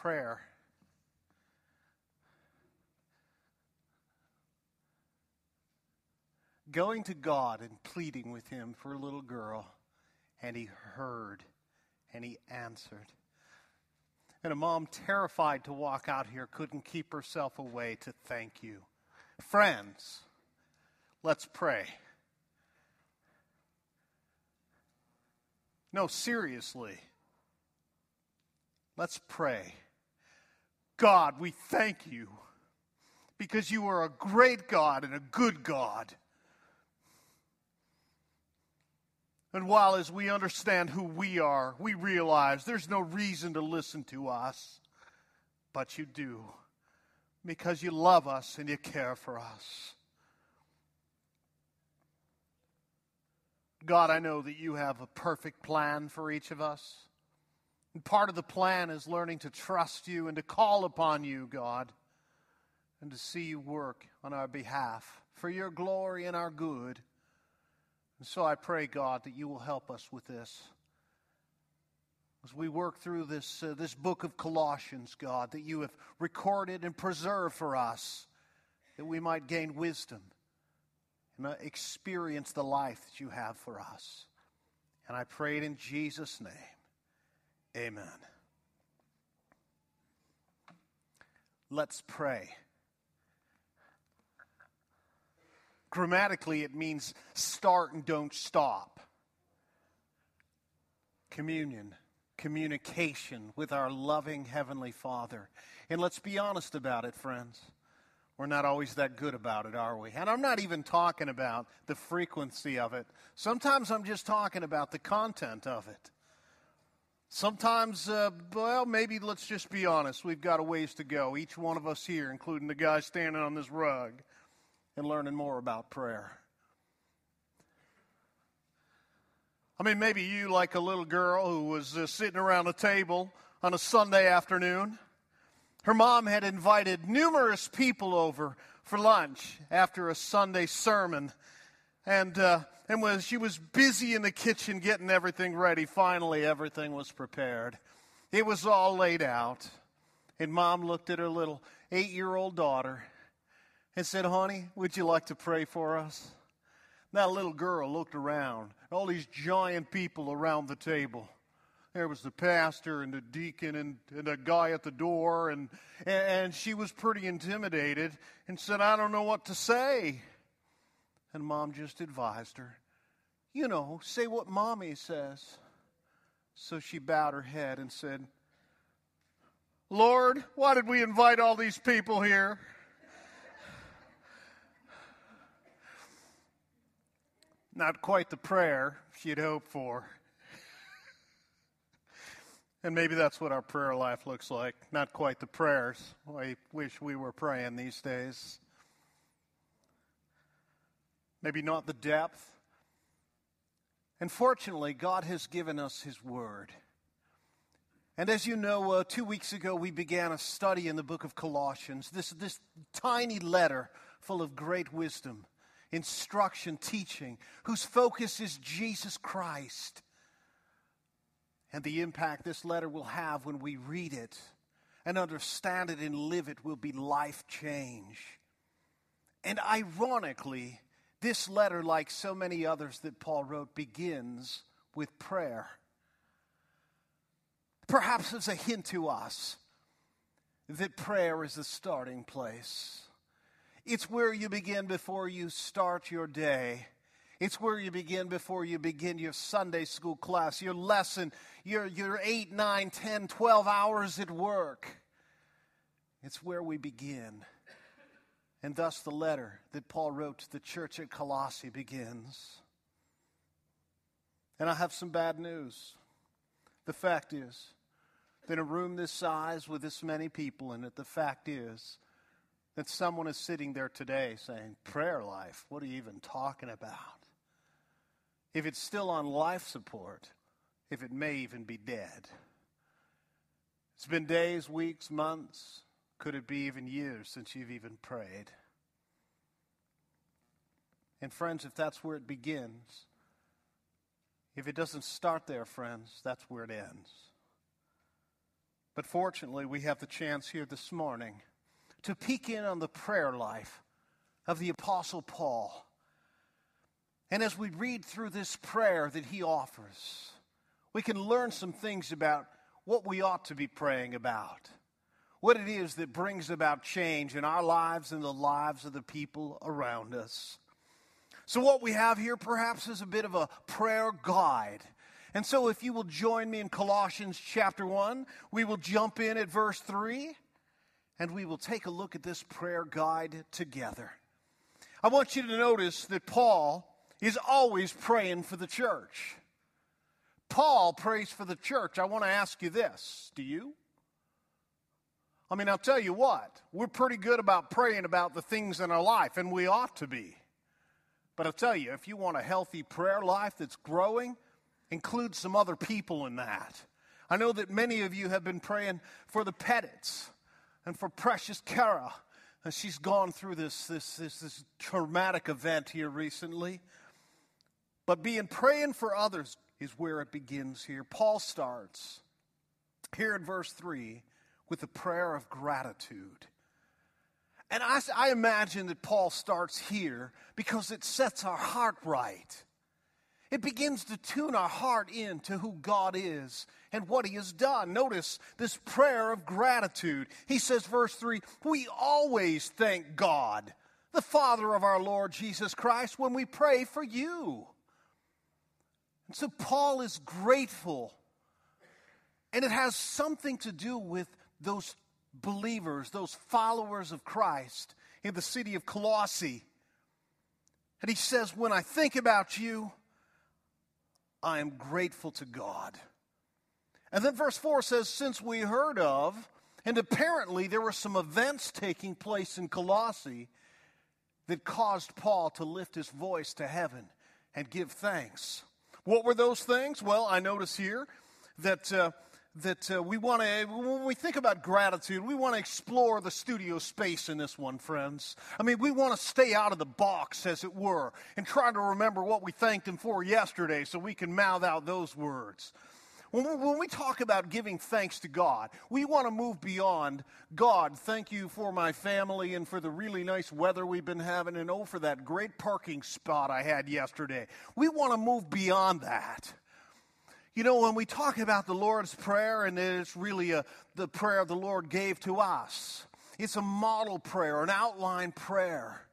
prayer. Going to God and pleading with Him for a little girl, and He heard and He answered. And a mom, terrified to walk out here, couldn't keep herself away to thank you. Friends, let's pray. No, seriously. Let's pray. God, we thank you because you are a great God and a good God. And while as we understand who we are, we realize there's no reason to listen to us, but you do because you love us and you care for us. God, I know that you have a perfect plan for each of us. And part of the plan is learning to trust you and to call upon you, God, and to see you work on our behalf for your glory and our good. And so I pray, God, that you will help us with this. As we work through this, uh, this book of Colossians, God, that you have recorded and preserved for us, that we might gain wisdom and uh, experience the life that you have for us. And I pray it in Jesus' name. Amen. Let's pray. Grammatically, it means start and don't stop. Communion, communication with our loving Heavenly Father. And let's be honest about it, friends. We're not always that good about it, are we? And I'm not even talking about the frequency of it. Sometimes I'm just talking about the content of it. Sometimes, uh, well, maybe let's just be honest. We've got a ways to go, each one of us here, including the guy standing on this rug, and learning more about prayer. I mean, maybe you, like a little girl who was uh, sitting around a table on a Sunday afternoon her mom had invited numerous people over for lunch after a Sunday sermon. And, uh, and when she was busy in the kitchen getting everything ready, finally everything was prepared. It was all laid out. And mom looked at her little eight year old daughter and said, Honey, would you like to pray for us? That little girl looked around, all these giant people around the table. There was the pastor and the deacon and, and a guy at the door, and, and she was pretty intimidated and said, I don't know what to say. And mom just advised her, you know, say what mommy says. So she bowed her head and said, Lord, why did we invite all these people here? Not quite the prayer she'd hoped for. And maybe that's what our prayer life looks like. Not quite the prayers I wish we were praying these days. Maybe not the depth. And fortunately, God has given us His Word. And as you know, uh, two weeks ago we began a study in the book of Colossians, this, this tiny letter full of great wisdom, instruction, teaching, whose focus is Jesus Christ and the impact this letter will have when we read it and understand it and live it will be life change. And ironically, this letter, like so many others that Paul wrote, begins with prayer. Perhaps as a hint to us that prayer is the starting place. It's where you begin before you start your day. It's where you begin before you begin your Sunday school class, your lesson, your, your 8, 9, 10, 12 hours at work. It's where we begin. And thus the letter that Paul wrote to the church at Colossae begins. And I have some bad news. The fact is that in a room this size with this many people in it, the fact is that someone is sitting there today saying, Prayer life, what are you even talking about? if it's still on life support, if it may even be dead. It's been days, weeks, months, could it be even years since you've even prayed? And, friends, if that's where it begins, if it doesn't start there, friends, that's where it ends. But fortunately, we have the chance here this morning to peek in on the prayer life of the Apostle Paul. And as we read through this prayer that he offers, we can learn some things about what we ought to be praying about, what it is that brings about change in our lives and the lives of the people around us. So, what we have here perhaps is a bit of a prayer guide. And so, if you will join me in Colossians chapter 1, we will jump in at verse 3 and we will take a look at this prayer guide together. I want you to notice that Paul is always praying for the church. Paul prays for the church. I want to ask you this do you? I mean, I'll tell you what, we're pretty good about praying about the things in our life, and we ought to be. But I'll tell you, if you want a healthy prayer life that's growing, include some other people in that. I know that many of you have been praying for the Pettits and for precious Kara. And she's gone through this, this, this, this traumatic event here recently. But being praying for others is where it begins here. Paul starts here in verse 3 with a prayer of gratitude. And I, I, imagine that Paul starts here because it sets our heart right. It begins to tune our heart in to who God is and what He has done. Notice this prayer of gratitude. He says, verse 3 We always thank God, the Father of our Lord Jesus Christ, when we pray for you. And so Paul is grateful. And it has something to do with those believers, those followers of Christ in the city of Colossae. And he says, When I think about you, I am grateful to God. And then verse 4 says, Since we heard of, and apparently there were some events taking place in Colossae that caused Paul to lift his voice to heaven and give thanks. What were those things? Well, I notice here that. Uh, that uh, we want to, when we think about gratitude, we want to explore the studio space in this one, friends. I mean, we want to stay out of the box, as it were, and try to remember what we thanked Him for yesterday so we can mouth out those words. When we, when we talk about giving thanks to God, we want to move beyond God, thank you for my family and for the really nice weather we've been having, and oh, for that great parking spot I had yesterday. We want to move beyond that. You know, when we talk about the Lord's Prayer, and it's really a, the prayer the Lord gave to us, it's a model prayer, an outline prayer.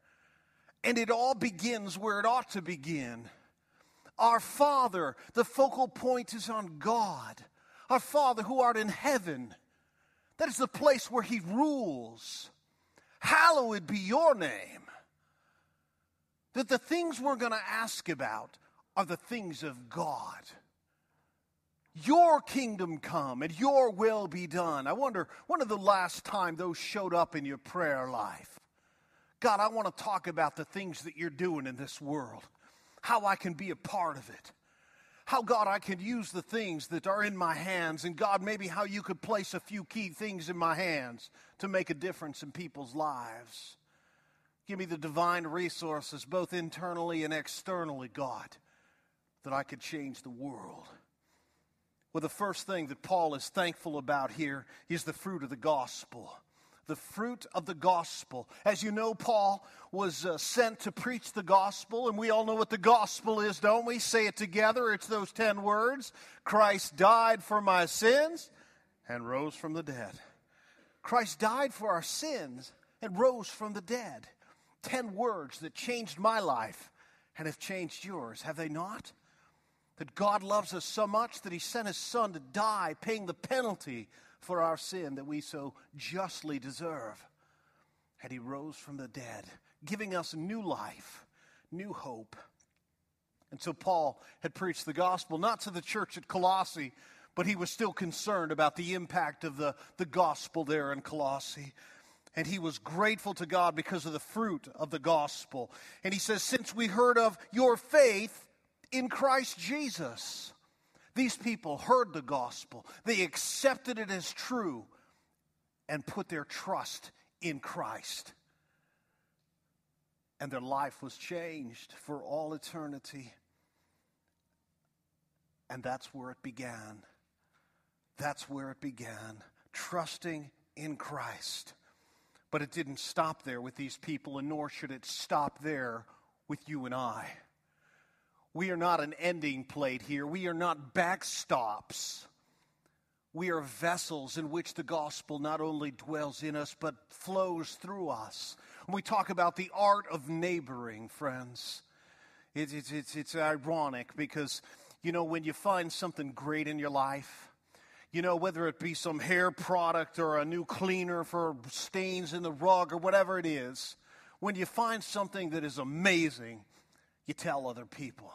And it all begins where it ought to begin. Our Father, the focal point is on God. Our Father who art in heaven. That is the place where He rules. Hallowed be your name. That the things we're going to ask about are the things of God. Your kingdom come and your will be done. I wonder when of the last time those showed up in your prayer life? God, I want to talk about the things that you're doing in this world, how I can be a part of it. How, God, I can use the things that are in my hands, and God, maybe how you could place a few key things in my hands to make a difference in people's lives. Give me the divine resources, both internally and externally, God, that I could change the world. Well, the first thing that Paul is thankful about here is the fruit of the gospel. The fruit of the gospel. As you know, Paul was uh, sent to preach the gospel, and we all know what the gospel is, don't we? Say it together. It's those 10 words Christ died for my sins and rose from the dead. Christ died for our sins and rose from the dead. 10 words that changed my life and have changed yours, have they not? That God loves us so much that he sent his son to die, paying the penalty for our sin that we so justly deserve. And he rose from the dead, giving us new life, new hope. And so Paul had preached the gospel not to the church at Colossae, but he was still concerned about the impact of the, the gospel there in Colossae. And he was grateful to God because of the fruit of the gospel. And he says, Since we heard of your faith, in Christ Jesus. These people heard the gospel, they accepted it as true, and put their trust in Christ. And their life was changed for all eternity. And that's where it began. That's where it began. trusting in Christ. But it didn't stop there with these people, and nor should it stop there with you and I. We are not an ending plate here. We are not backstops. We are vessels in which the gospel not only dwells in us, but flows through us. When we talk about the art of neighboring, friends, it's, it's, it's, it's ironic because, you know, when you find something great in your life, you know, whether it be some hair product or a new cleaner for stains in the rug or whatever it is, when you find something that is amazing, you tell other people.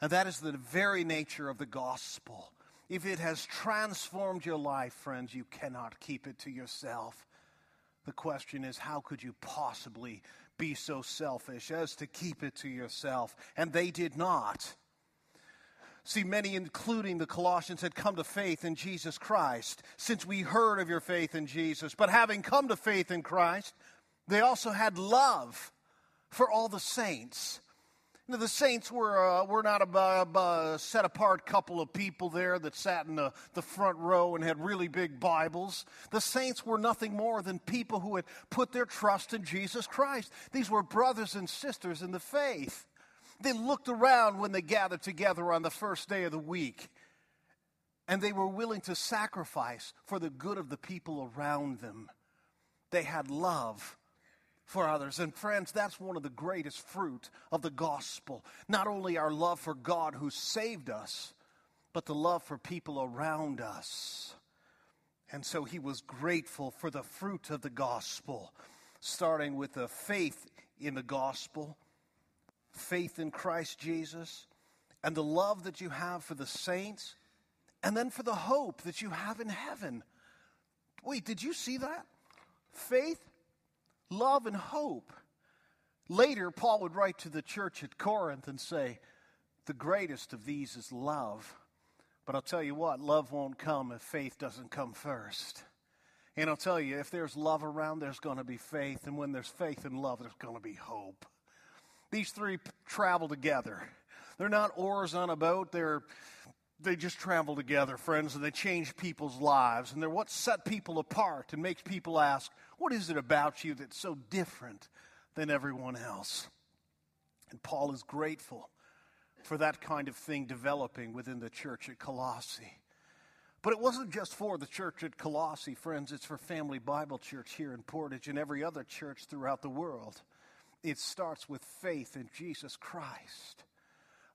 And that is the very nature of the gospel. If it has transformed your life, friends, you cannot keep it to yourself. The question is, how could you possibly be so selfish as to keep it to yourself? And they did not. See, many, including the Colossians, had come to faith in Jesus Christ since we heard of your faith in Jesus. But having come to faith in Christ, they also had love for all the saints. The saints were, uh, were not a, a, a, set apart couple of people there that sat in the, the front row and had really big Bibles. The saints were nothing more than people who had put their trust in Jesus Christ. These were brothers and sisters in the faith. They looked around when they gathered together on the first day of the week, and they were willing to sacrifice for the good of the people around them. They had love for others. And friends, that's one of the greatest fruit of the gospel. Not only our love for God who saved us, but the love for people around us. And so he was grateful for the fruit of the gospel, starting with the faith in the gospel faith in Christ Jesus and the love that you have for the saints and then for the hope that you have in heaven. Wait, did you see that? Faith, love, and hope. Later, Paul would write to the church at Corinth and say, The greatest of these is love. But I'll tell you what, love won't come if faith doesn't come first. And I'll tell you, if there's love around, there's going to be faith. And when there's faith and love, there's going to be hope. These three travel together. They're not oars on a boat. They're they just travel together, friends, and they change people's lives. And they're what set people apart and makes people ask, What is it about you that's so different than everyone else? And Paul is grateful for that kind of thing developing within the church at Colossae. But it wasn't just for the church at Colossae, friends, it's for Family Bible Church here in Portage and every other church throughout the world it starts with faith in Jesus Christ,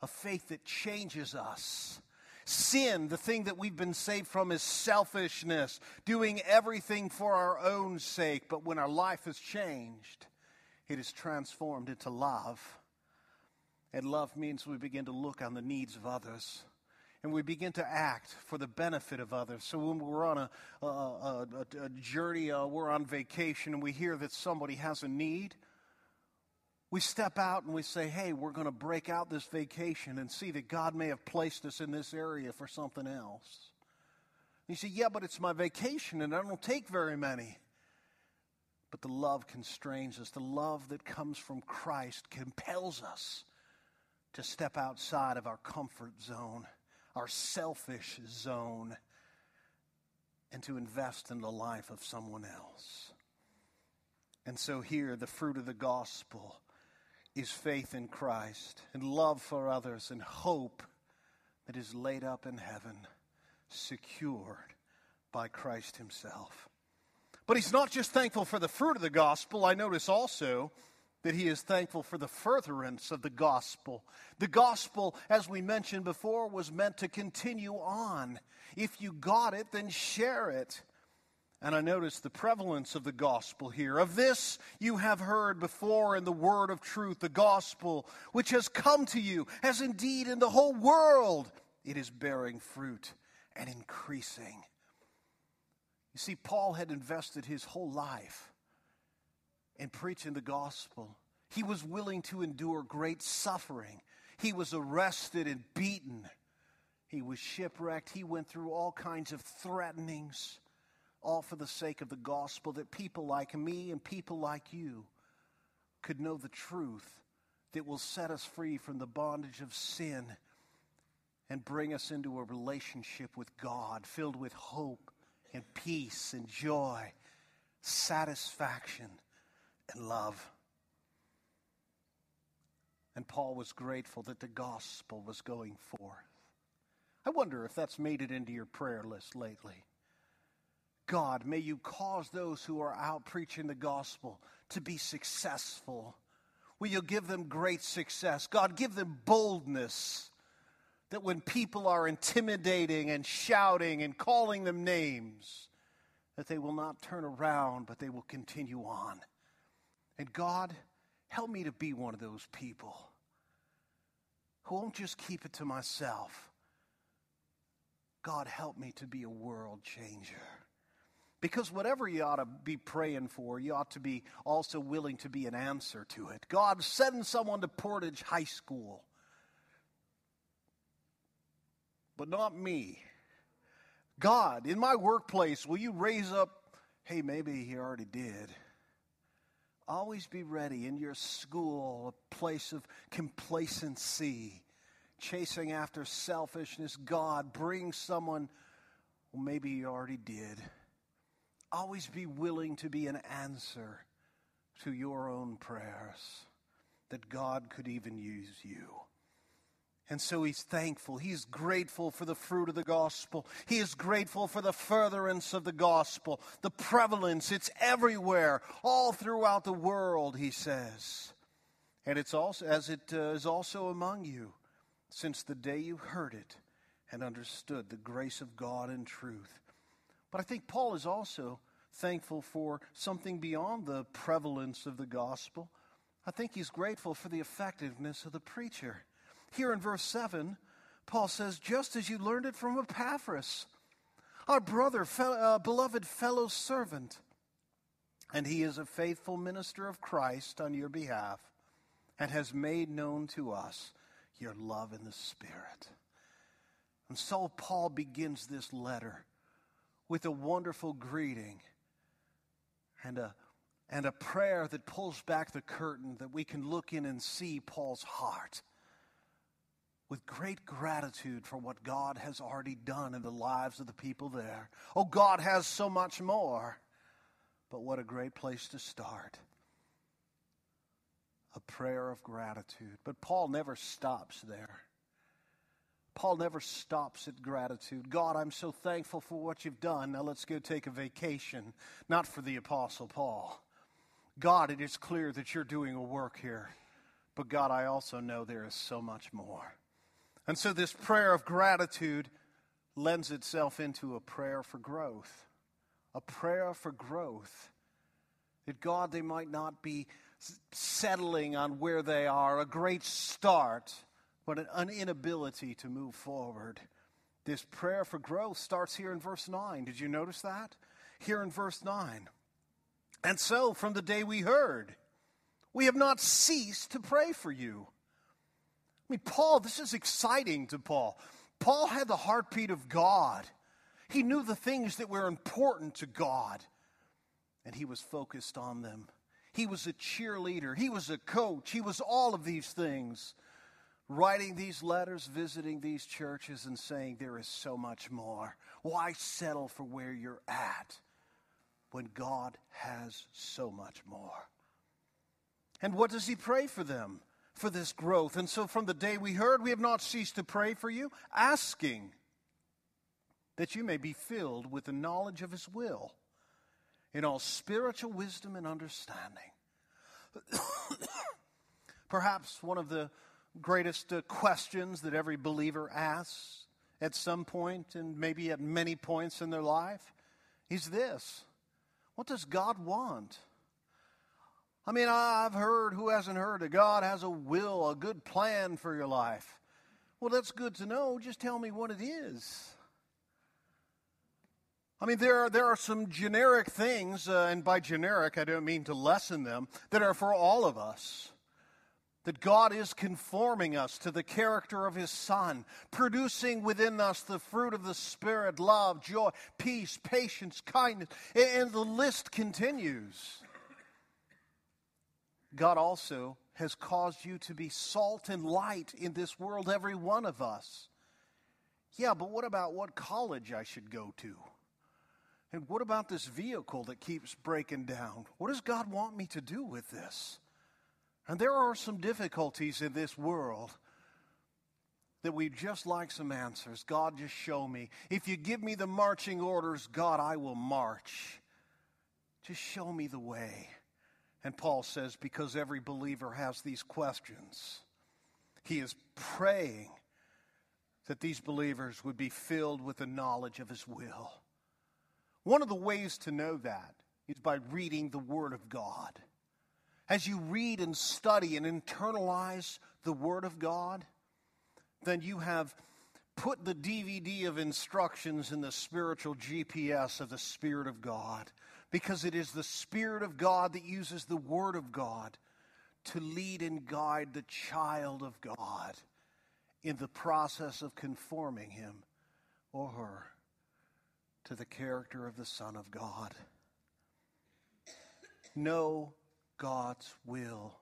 a faith that changes us. Sin, the thing that we've been saved from, is selfishness, doing everything for our own sake. But when our life is changed, it is transformed into love. And love means we begin to look on the needs of others and we begin to act for the benefit of others. So when we're on a, a, a, a journey, uh, we're on vacation, and we hear that somebody has a need, we step out and we say, hey, we're going to break out this vacation and see that God may have placed us in this area for something else. you say, yeah, but it's my vacation and I don't take very many. But the love constrains us. The love that comes from Christ compels us to step outside of our comfort zone, our selfish zone, and to invest in the life of someone else. And so here, the fruit of the gospel is faith in Christ and love for others and hope that is laid up in heaven, secured by Christ Himself. But he's not just thankful for the fruit of the gospel. I notice also that he is thankful for the furtherance of the gospel. The gospel, as we mentioned before, was meant to continue on. If you got it, then share it. And I notice the prevalence of the gospel here. Of this you have heard before in the word of truth, the gospel, which has come to you, as indeed in the whole world it is bearing fruit and increasing. You see, Paul had invested his whole life in preaching the gospel. He was willing to endure great suffering. He was arrested and beaten. He was shipwrecked. He went through all kinds of threatenings all for the sake of the gospel, that people like me and people like you could know the truth that will set us free from the bondage of sin and bring us into a relationship with God filled with hope and peace and joy, satisfaction and love. And Paul was grateful that the gospel was going forth. I wonder if that's made it into your prayer list lately. God, may you cause those who are out preaching the gospel to be successful. Will you give them great success? God, give them boldness that when people are intimidating and shouting and calling them names, that they will not turn around, but they will continue on. And God, help me to be one of those people who won't just keep it to myself. God, help me to be a world changer. Because whatever you ought to be praying for, you ought to be also willing to be an answer to it. God, send someone to Portage High School, but not me. God, in my workplace, will you raise up? Hey, maybe he already did. Always be ready in your school, a place of complacency, chasing after selfishness. God, bring someone, well, maybe you already did always be willing to be an answer to your own prayers, that God could even use you. And so he's thankful. He's grateful for the fruit of the gospel. He is grateful for the furtherance of the gospel, the prevalence. It's everywhere, all throughout the world, he says. And it's also, as it uh, is also among you, since the day you heard it and understood the grace of God and truth. But I think Paul is also thankful for something beyond the prevalence of the gospel. I think he's grateful for the effectiveness of the preacher. Here in verse 7, Paul says, Just as you learned it from Epaphras, our brother, uh, beloved fellow servant, and he is a faithful minister of Christ on your behalf and has made known to us your love in the Spirit. And so Paul begins this letter with a wonderful greeting and a, and a prayer that pulls back the curtain that we can look in and see Paul's heart with great gratitude for what God has already done in the lives of the people there. Oh, God has so much more. But what a great place to start. A prayer of gratitude. But Paul never stops there. Paul never stops at gratitude. God, I'm so thankful for what you've done. Now let's go take a vacation. Not for the Apostle Paul. God, it is clear that you're doing a work here. But God, I also know there is so much more. And so this prayer of gratitude lends itself into a prayer for growth. A prayer for growth. That God, they might not be settling on where they are, a great start but an inability to move forward. This prayer for growth starts here in verse 9. Did you notice that? Here in verse 9. And so, from the day we heard, we have not ceased to pray for you. I mean, Paul, this is exciting to Paul. Paul had the heartbeat of God. He knew the things that were important to God, and he was focused on them. He was a cheerleader, he was a coach, he was all of these things writing these letters, visiting these churches, and saying, There is so much more. Why settle for where you're at when God has so much more? And what does He pray for them? For this growth. And so from the day we heard, we have not ceased to pray for you, asking that you may be filled with the knowledge of His will in all spiritual wisdom and understanding. Perhaps one of the greatest uh, questions that every believer asks at some point and maybe at many points in their life is this What does God want? I mean, I've heard, who hasn't heard, that God has a will, a good plan for your life. Well, that's good to know. Just tell me what it is. I mean, there are, there are some generic things, uh, and by generic, I don't mean to lessen them, that are for all of us. That God is conforming us to the character of His Son, producing within us the fruit of the Spirit love, joy, peace, patience, kindness, and the list continues. God also has caused you to be salt and light in this world, every one of us. Yeah, but what about what college I should go to? And what about this vehicle that keeps breaking down? What does God want me to do with this? And there are some difficulties in this world that we just like some answers. God, just show me. If you give me the marching orders, God, I will march. Just show me the way. And Paul says, because every believer has these questions, he is praying that these believers would be filled with the knowledge of his will. One of the ways to know that is by reading the Word of God. As you read and study and internalize the Word of God, then you have put the DVD of instructions in the spiritual GPS of the Spirit of God because it is the Spirit of God that uses the Word of God to lead and guide the child of God in the process of conforming him or her to the character of the Son of God. Know God's will.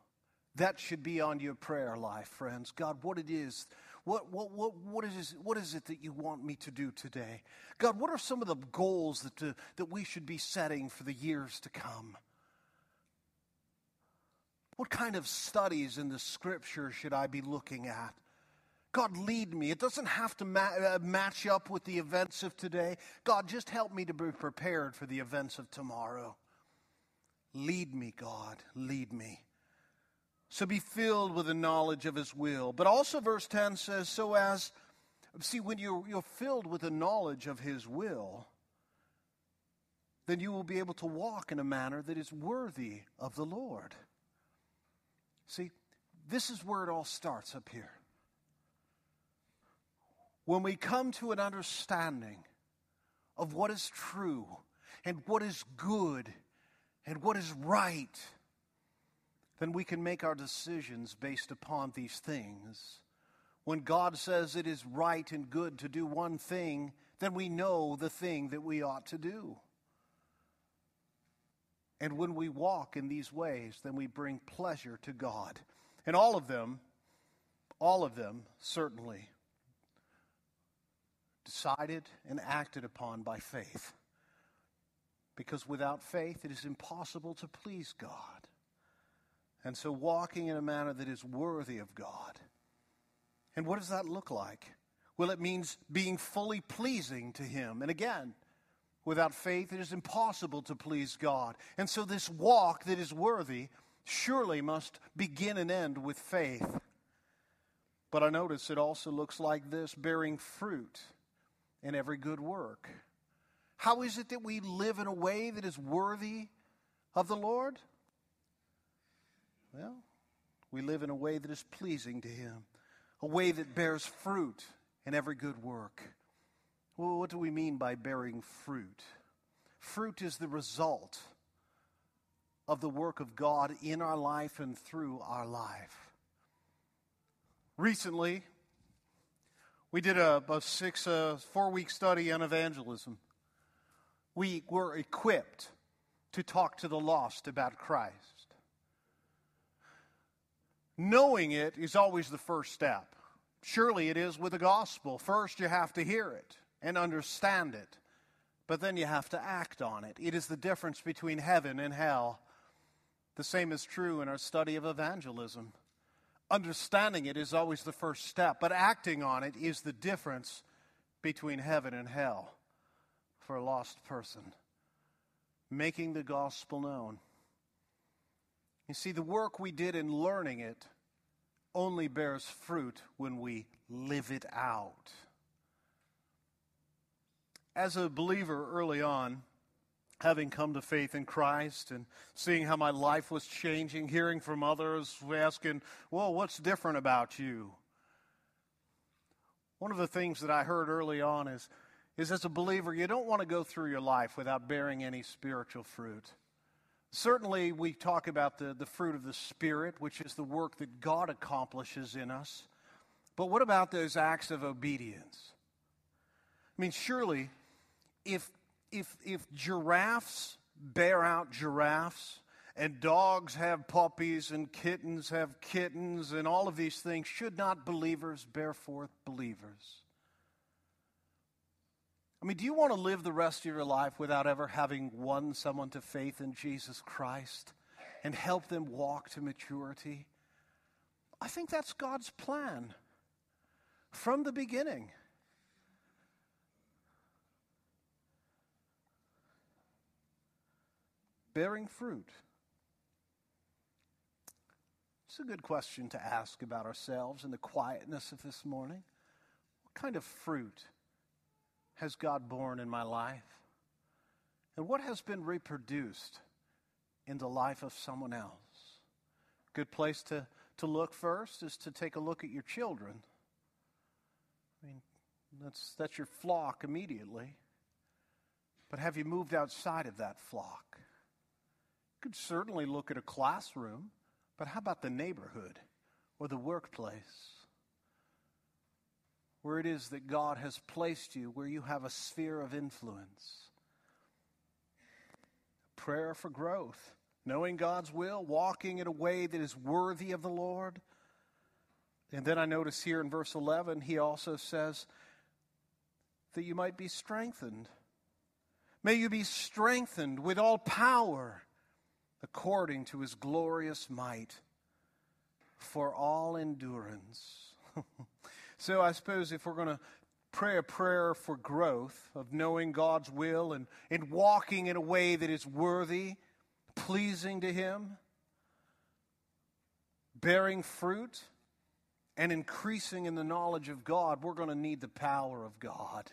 That should be on your prayer life, friends. God, what it is what, what, what, what, is, what is it that you want me to do today? God, what are some of the goals that, uh, that we should be setting for the years to come? What kind of studies in the scripture should I be looking at? God, lead me. It doesn't have to ma- uh, match up with the events of today. God, just help me to be prepared for the events of tomorrow. Lead me, God, lead me. So be filled with the knowledge of his will. But also, verse 10 says, so as, see, when you're, you're filled with the knowledge of his will, then you will be able to walk in a manner that is worthy of the Lord. See, this is where it all starts up here. When we come to an understanding of what is true and what is good and what is right then we can make our decisions based upon these things. When God says it is right and good to do one thing, then we know the thing that we ought to do. And when we walk in these ways, then we bring pleasure to God. And all of them, all of them, certainly, decided and acted upon by faith. Because without faith, it is impossible to please God. And so walking in a manner that is worthy of God. And what does that look like? Well, it means being fully pleasing to Him. And again, without faith, it is impossible to please God. And so this walk that is worthy surely must begin and end with faith. But I notice it also looks like this bearing fruit in every good work. How is it that we live in a way that is worthy of the Lord? Well, we live in a way that is pleasing to Him, a way that bears fruit in every good work. Well, what do we mean by bearing fruit? Fruit is the result of the work of God in our life and through our life. Recently, we did a, a six, uh, four week study on evangelism. We were equipped to talk to the lost about Christ. Knowing it is always the first step. Surely it is with the gospel. First, you have to hear it and understand it, but then you have to act on it. It is the difference between heaven and hell. The same is true in our study of evangelism. Understanding it is always the first step, but acting on it is the difference between heaven and hell for a lost person. Making the gospel known. You see, the work we did in learning it only bears fruit when we live it out. As a believer early on, having come to faith in Christ and seeing how my life was changing, hearing from others asking, Well, what's different about you? One of the things that I heard early on is, is as a believer, you don't want to go through your life without bearing any spiritual fruit. Certainly, we talk about the, the fruit of the Spirit, which is the work that God accomplishes in us. But what about those acts of obedience? I mean, surely, if, if, if giraffes bear out giraffes, and dogs have puppies, and kittens have kittens, and all of these things, should not believers bear forth believers? I mean, do you want to live the rest of your life without ever having won someone to faith in Jesus Christ and help them walk to maturity? I think that's God's plan from the beginning. Bearing fruit. It's a good question to ask about ourselves in the quietness of this morning. What kind of fruit? Has God borne in my life? And what has been reproduced in the life of someone else? Good place to, to look first is to take a look at your children. I mean, that's, that's your flock immediately. But have you moved outside of that flock? You could certainly look at a classroom, but how about the neighborhood or the workplace? Where it is that God has placed you, where you have a sphere of influence. Prayer for growth, knowing God's will, walking in a way that is worthy of the Lord. And then I notice here in verse 11, he also says that you might be strengthened. May you be strengthened with all power according to his glorious might for all endurance. So I suppose if we're going to pray a prayer for growth, of knowing God's will and, and walking in a way that is worthy, pleasing to Him, bearing fruit, and increasing in the knowledge of God, we're going to need the power of God.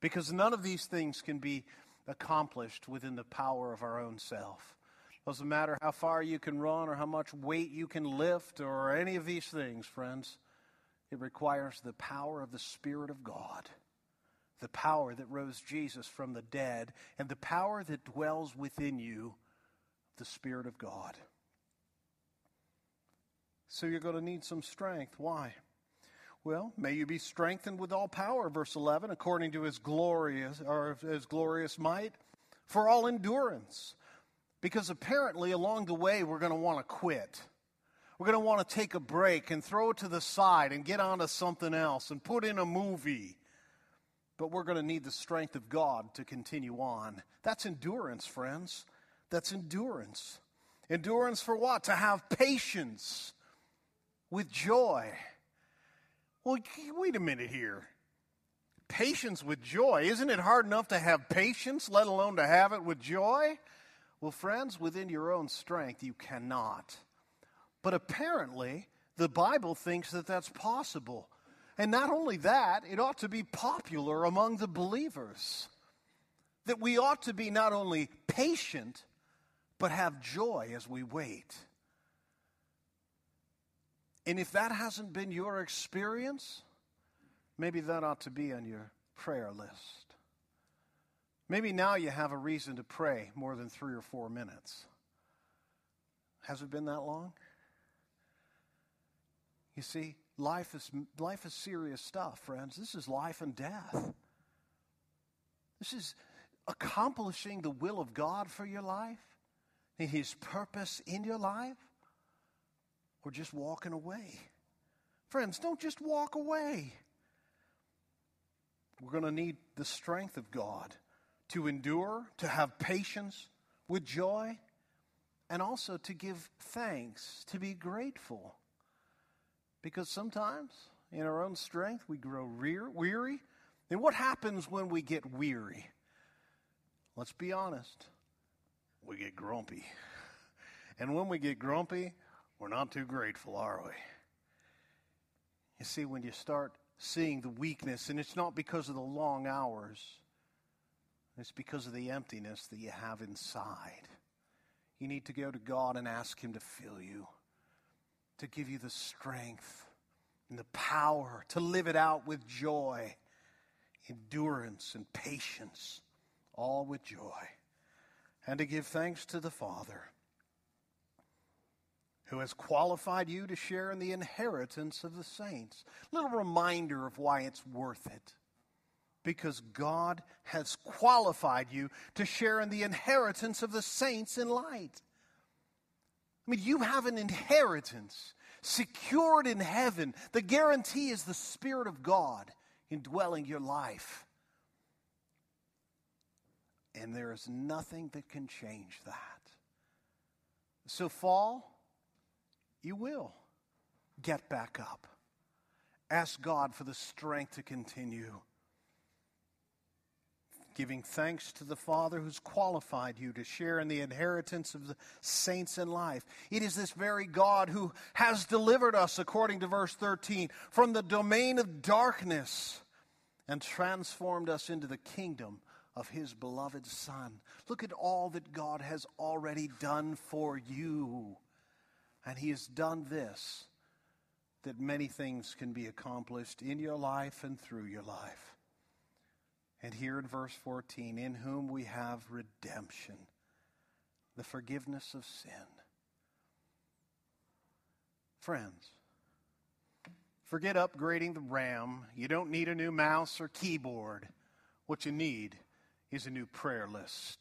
Because none of these things can be accomplished within the power of our own self. Doesn't matter how far you can run or how much weight you can lift or any of these things, friends. It requires the power of the Spirit of God, the power that rose Jesus from the dead, and the power that dwells within you, the Spirit of God. So you're going to need some strength. Why? Well, may you be strengthened with all power, verse 11, according to his glorious or his glorious might, for all endurance. Because apparently along the way we're going to want to quit. We're going to want to take a break and throw it to the side and get on to something else and put in a movie. But we're going to need the strength of God to continue on. That's endurance, friends. That's endurance. Endurance for what? To have patience with joy. Well, wait a minute here. Patience with joy. Isn't it hard enough to have patience, let alone to have it with joy? Well, friends, within your own strength, you cannot. But apparently, the Bible thinks that that's possible. And not only that, it ought to be popular among the believers. That we ought to be not only patient, but have joy as we wait. And if that hasn't been your experience, maybe that ought to be on your prayer list. Maybe now you have a reason to pray more than three or four minutes. Has it been that long? You see, life is, life is serious stuff, friends. This is life and death. This is accomplishing the will of God for your life, His purpose in your life, or just walking away. Friends, don't just walk away. We're going to need the strength of God to endure, to have patience with joy, and also to give thanks, to be grateful. Because sometimes in our own strength we grow weary. And what happens when we get weary? Let's be honest. We get grumpy. And when we get grumpy, we're not too grateful, are we? You see, when you start seeing the weakness, and it's not because of the long hours, it's because of the emptiness that you have inside. You need to go to God and ask Him to fill you to give you the strength and the power to live it out with joy, endurance, and patience, all with joy, and to give thanks to the Father who has qualified you to share in the inheritance of the saints. Little reminder of why it's worth it. Because God has qualified you to share in the inheritance of the saints in light. I mean, you have an inheritance secured in heaven. The guarantee is the Spirit of God indwelling your life. And there is nothing that can change that. So, fall, you will get back up. Ask God for the strength to continue. Giving thanks to the Father who's qualified you to share in the inheritance of the saints in life. It is this very God who has delivered us, according to verse 13, from the domain of darkness and transformed us into the kingdom of his beloved Son. Look at all that God has already done for you. And he has done this that many things can be accomplished in your life and through your life. And here in verse 14, in whom we have redemption, the forgiveness of sin. Friends, forget upgrading the RAM. You don't need a new mouse or keyboard. What you need is a new prayer list.